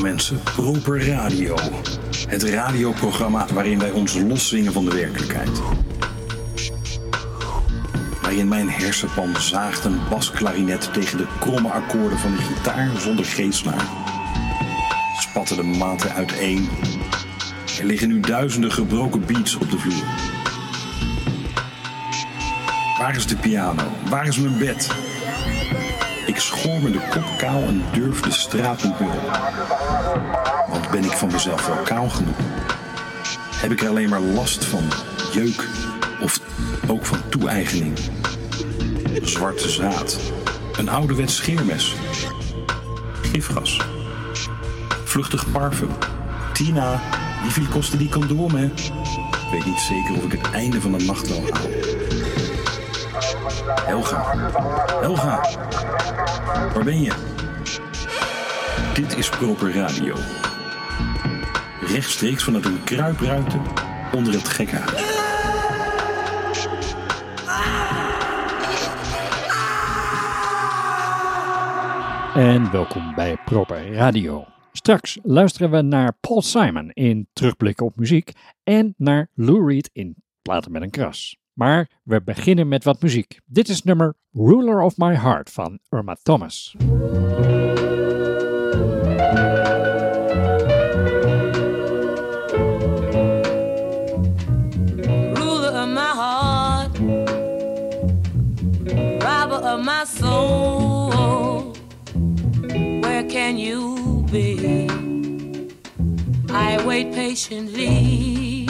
Mensen, Proper Radio. Het radioprogramma waarin wij ons loszwingen van de werkelijkheid. Waarin mijn hersenpan zaagt een basklarinet tegen de kromme akkoorden van de gitaar zonder geestsnaar. Spatten de maten uiteen. Er liggen nu duizenden gebroken beats op de vloer. Waar is de piano? Waar is mijn bed? Ik schoor me de kop kaal en durf de straat niet meer. Want ben ik van mezelf wel kaal genoeg? Heb ik er alleen maar last van jeuk of ook van toe-eigening? Zwarte zaad, een ouderwets scheermes, gifgas, vluchtig parfum. Tina, wieveel kostte die condoom, hè? Ik weet niet zeker of ik het einde van de nacht wel haal. Helga, Helga, waar ben je? Dit is Proper Radio. Rechtstreeks vanuit een kruipruimte onder het gekkenhuis. En welkom bij Proper Radio. Straks luisteren we naar Paul Simon in Terugblikken op muziek en naar Lou Reed in Platen met een kras. Maar we beginnen met wat muziek. Dit is nummer Ruler of My Heart van Irma Thomas. my soul. Where can you be? I wait patiently.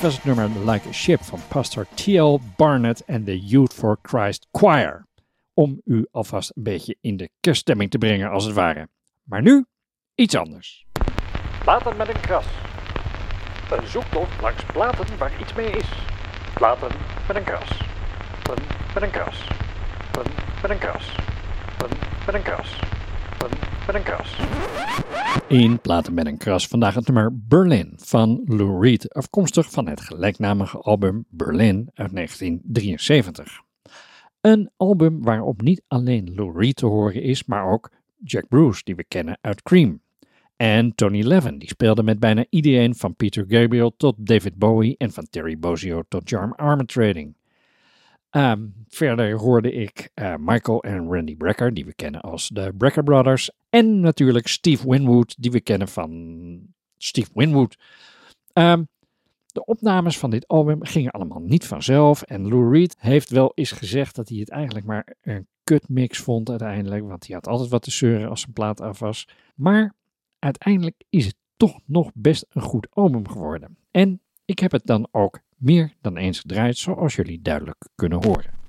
Dat was het nummer Like a Ship van pastor T.L. Barnett en de Youth for Christ Choir. Om u alvast een beetje in de kerststemming te brengen als het ware. Maar nu iets anders. Platen met een kras. Een zoektocht langs platen waar iets mee is. Platen met een kras. Platen met een kras. Platen met een kras. Platen met een kras. Platen een kras. In Platen met een kras vandaag het nummer Berlin van Lou Reed, afkomstig van het gelijknamige album Berlin uit 1973. Een album waarop niet alleen Lou Reed te horen is, maar ook Jack Bruce, die we kennen uit Cream. En Tony Levin, die speelde met bijna iedereen van Peter Gabriel tot David Bowie en van Terry Bozzio tot Jarm Armatrading. Ehm verder hoorde ik eh, Michael en Randy Brecker, die we kennen als de Brecker Brothers. En natuurlijk Steve Winwood, die we kennen van Steve Winwood. Ehm, de opnames van dit album gingen allemaal niet vanzelf. En Lou Reed heeft wel eens gezegd dat hij het eigenlijk maar een kutmix vond uiteindelijk. Want hij had altijd wat te zeuren als zijn plaat af was. Maar uiteindelijk is het toch nog best een goed album geworden. En ik heb het dan ook meer dan eens gedraaid, zoals jullie duidelijk kunnen horen.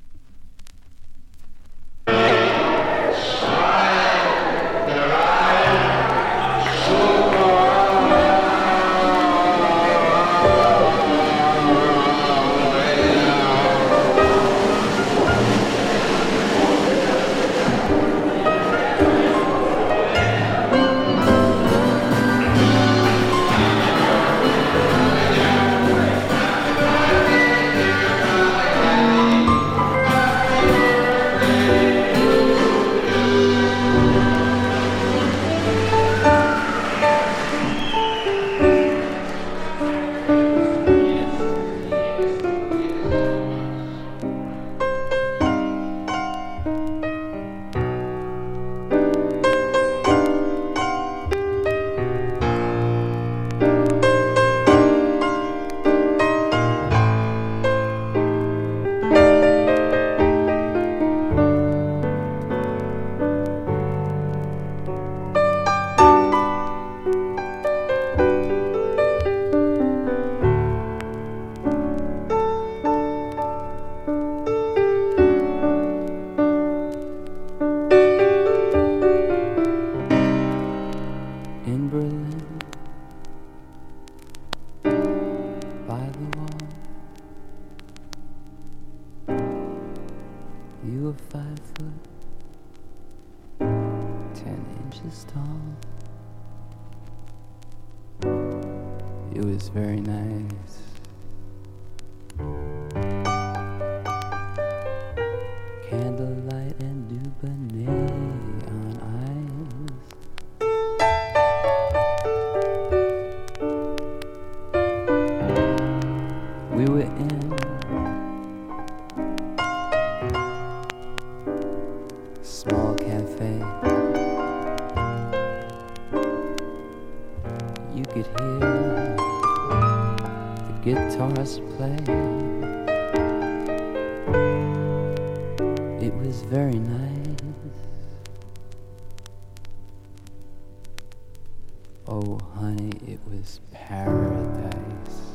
Oh, honey, it was paradise.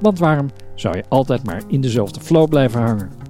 Want waarom zou je altijd maar in dezelfde flow blijven hangen?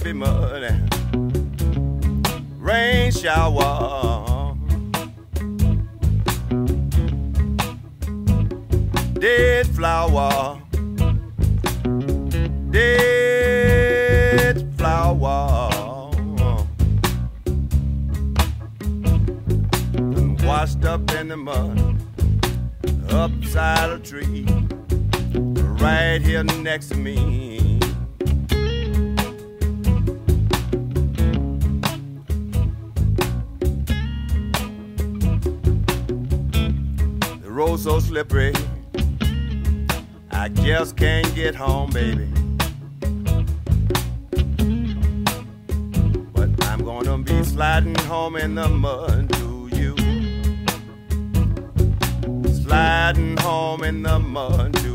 every morning. Rain shower. sliding home in the mud, do you? Sliding home in the mud, do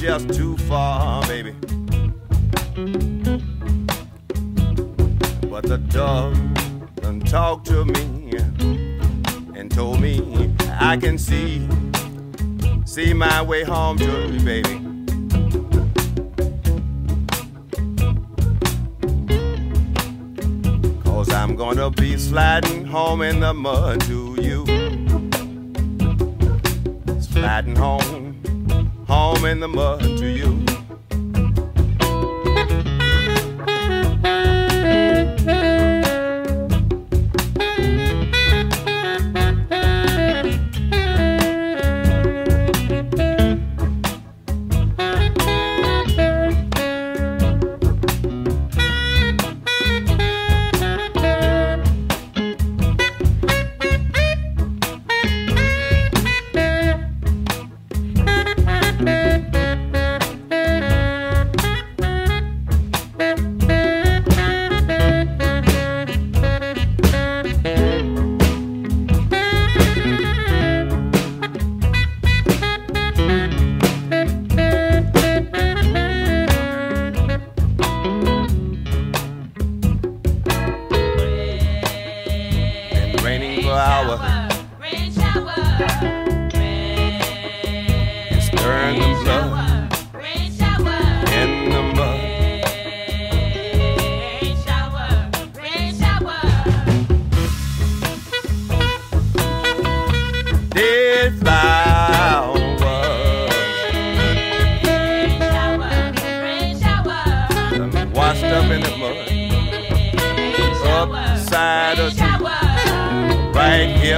just too far, baby. But the dove done talked to me and told me I can see, see my way home to you, baby. Cause I'm gonna be sliding home in the mud to you. Sliding home in the mud to you.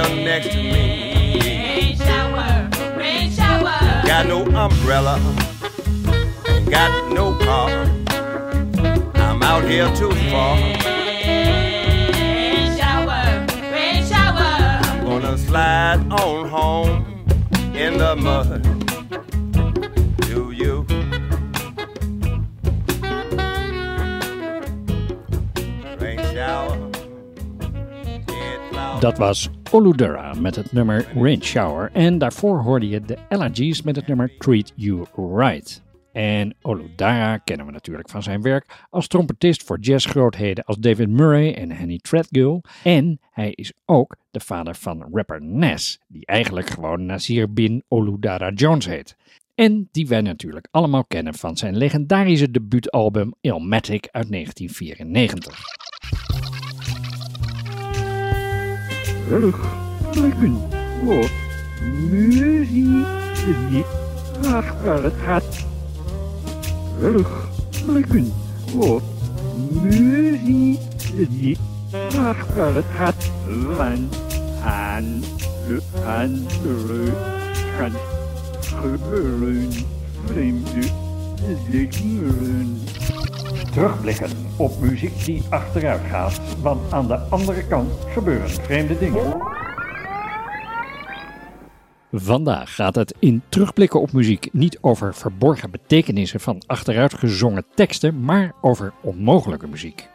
Right here next to me. Rain shower. Rain shower. Got no umbrella, got no car. I'm out here too far. Rain shower. Rain shower. Gonna slide on home in the mud. Do you? Rain shower. Dead flowers. Dat was Oludera met het nummer Rain Shower. En daarvoor hoorde je de LRG's met het nummer Treat You Right. En Oludara kennen we natuurlijk van zijn werk als trompetist voor jazzgrootheden als David Murray en Henny Threadgill. En hij is ook de vader van rapper Nas, die eigenlijk gewoon Nasir bin Oludara Jones heet. En die wij natuurlijk allemaal kennen van zijn legendarische debuutalbum Illmatic uit 1994. Rugdrukken wordt muziek die achter het gaat. Rugdrukken wordt muziek die achter het gaat. Van aan de andere kant gebeuren vreemde dingen. Terugblikken op muziek die achteruit gaat, want aan de andere kant gebeuren vreemde dingen. Vandaag gaat het in Terugblikken op muziek niet over verborgen betekenissen van achteruit gezongen teksten, maar over onmogelijke muziek.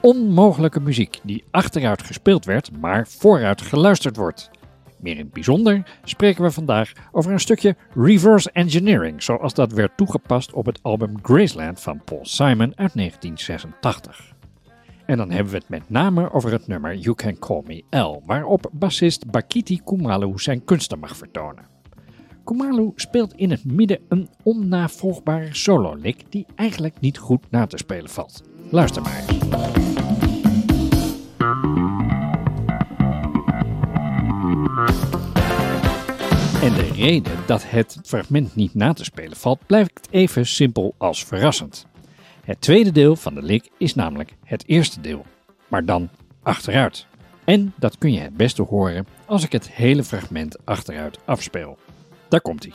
Onmogelijke muziek die achteruit gespeeld werd, maar vooruit geluisterd wordt. Meer in het bijzonder spreken we vandaag over een stukje reverse engineering, zoals dat werd toegepast op het album Graceland van Paul Simon uit 1986. En dan hebben we het met name over het nummer You Can Call Me L, waarop bassist Bakiti Kumalu zijn kunsten mag vertonen. Kumalu speelt in het midden een onnavolgbare solo-lick die eigenlijk niet goed na te spelen valt. Luister maar En de reden dat het fragment niet na te spelen valt, blijkt even simpel als verrassend. Het tweede deel van de lick is namelijk het eerste deel, maar dan achteruit. En dat kun je het beste horen als ik het hele fragment achteruit afspeel. Daar komt hij.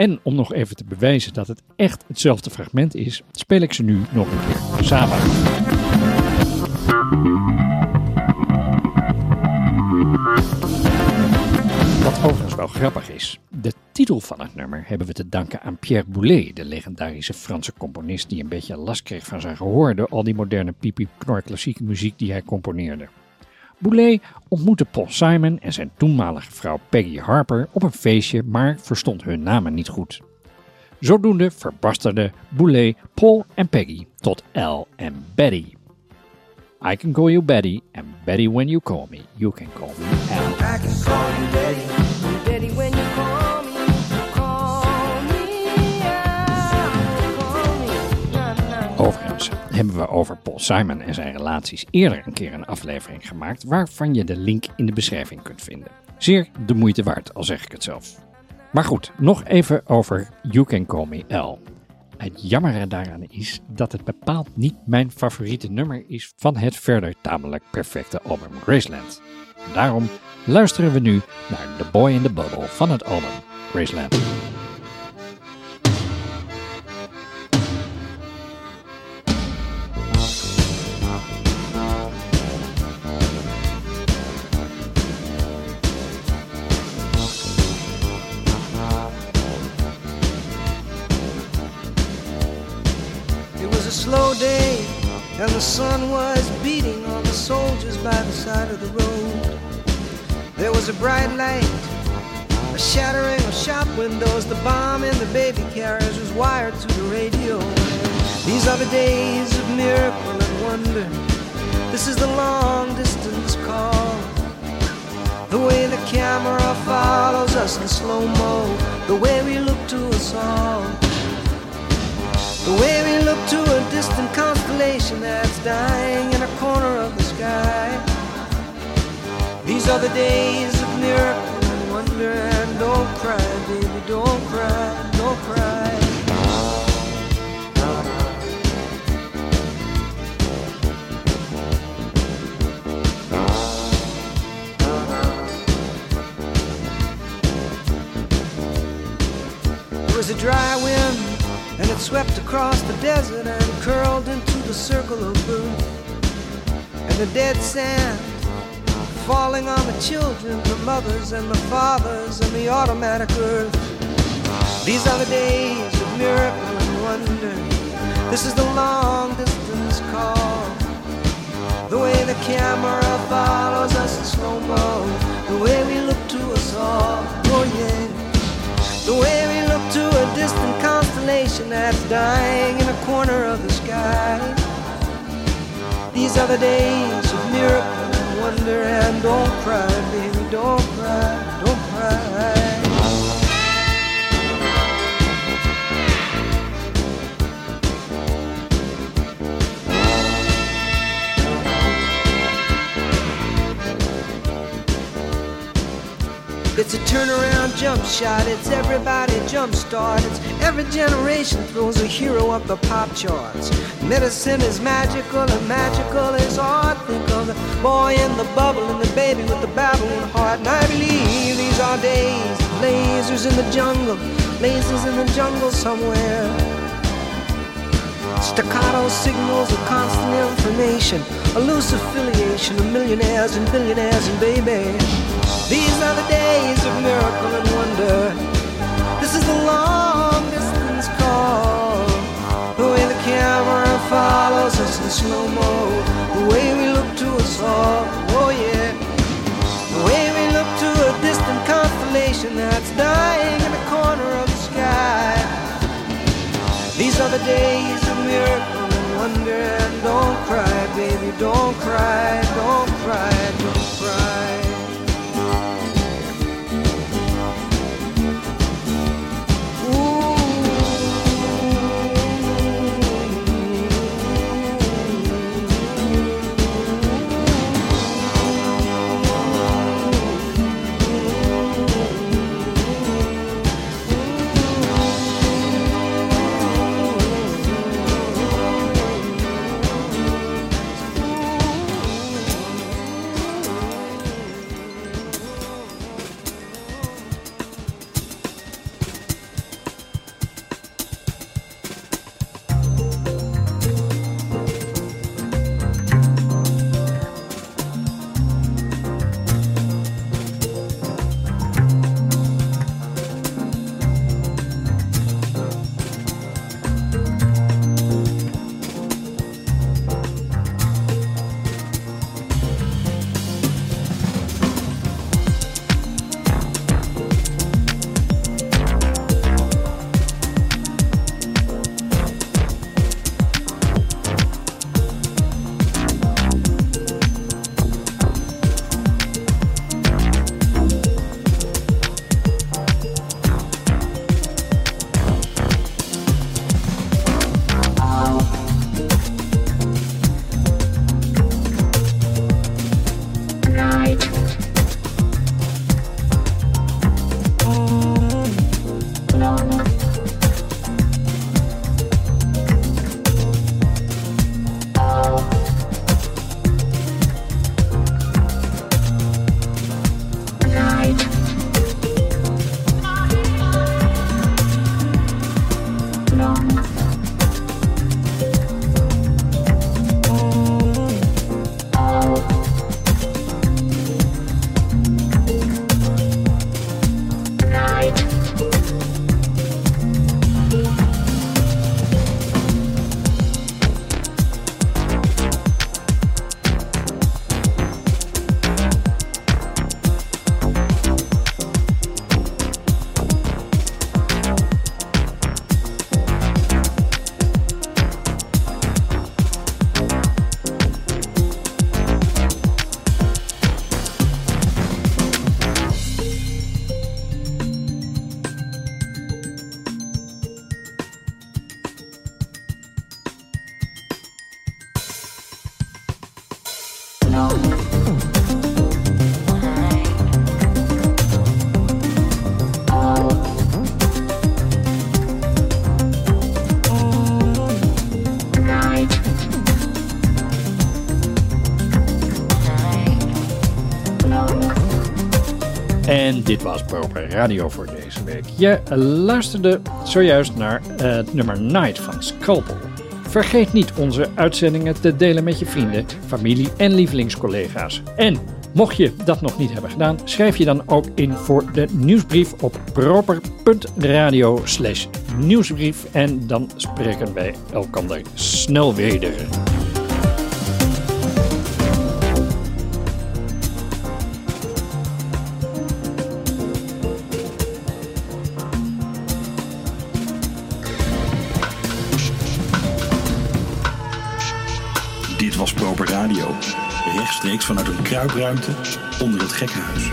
En om nog even te bewijzen dat het echt hetzelfde fragment is, speel ik ze nu nog een keer samen. Wat overigens wel grappig is. De titel van het nummer hebben we te danken aan Pierre Boulez, de legendarische Franse componist die een beetje last kreeg van zijn gehoor door al die moderne pipi knor klassieke muziek die hij componeerde. Boulet ontmoette Paul Simon en zijn toenmalige vrouw Peggy Harper op een feestje, maar verstond hun namen niet goed. Zodoende verbasterden Boulet Paul en Peggy tot L en Betty. I can call you Betty, and Betty when you call me, you can call me Al. Hebben we over Paul Simon en zijn relaties eerder een keer een aflevering gemaakt waarvan je de link in de beschrijving kunt vinden. Zeer de moeite waard, al zeg ik het zelf. Maar goed, nog even over You Can Call Me L. Het jammere daaraan is dat het bepaald niet mijn favoriete nummer is van het verder tamelijk perfecte album Graceland. Daarom luisteren we nu naar The Boy in the Bubble van het album Graceland. A slow day, and the sun was beating on the soldiers by the side of the road. There was a bright light, a shattering of shop windows. The bomb in the baby carriage was wired to the radio. These are the days of miracle and wonder. This is the long distance call. The way the camera follows us in slow mo. The way we look to us all. The way we look to a distant constellation that's dying in a corner of the sky. These are the days of miracle and wonder. And don't cry, baby, don't cry, don't cry. There was a dry wind, and it swept across the desert and curled into the circle of blue. And the dead sand falling on the children, the mothers and the fathers, and the automatic earth. These are the days of miracle and wonder. This is the long distance call. The way the camera follows us in slow mo. The way we look to us all. Oh, yeah. The way we look to a distant constellation that's dying in a corner of the sky. These are the days of miracle and wonder. And don't cry, baby, don't cry. It's a turnaround jump shot, it's everybody jump start. It's every generation throws a hero up the pop charts. Medicine is magical and magical is art. Think of the boy in the bubble and the baby with the babbling heart. And I believe these are days, lasers in the jungle, lasers in the jungle somewhere. Staccato signals of constant information, a loose affiliation of millionaires and billionaires and baby. These are the days of miracle and wonder. This is the long distance call. The way the camera follows us in slow mo. The way we look to us all. Oh yeah. The way we look to a distant constellation that's dying in the corner of the sky. These are the days miracle and wonder. And don't cry, baby, don't cry, don't cry, don't cry. En dit was Proper Radio voor deze week. Je luisterde zojuist naar eh, het nummer Night van Scalpel. Vergeet niet onze uitzendingen te delen met je vrienden, familie en lievelingscollega's. En mocht je dat nog niet hebben gedaan, schrijf je dan ook in voor de nieuwsbrief op proper.radio nieuwsbrief. En dan spreken wij elkander snel weder. Rechtstreeks vanuit een kruipruimte onder het gekkenhuis.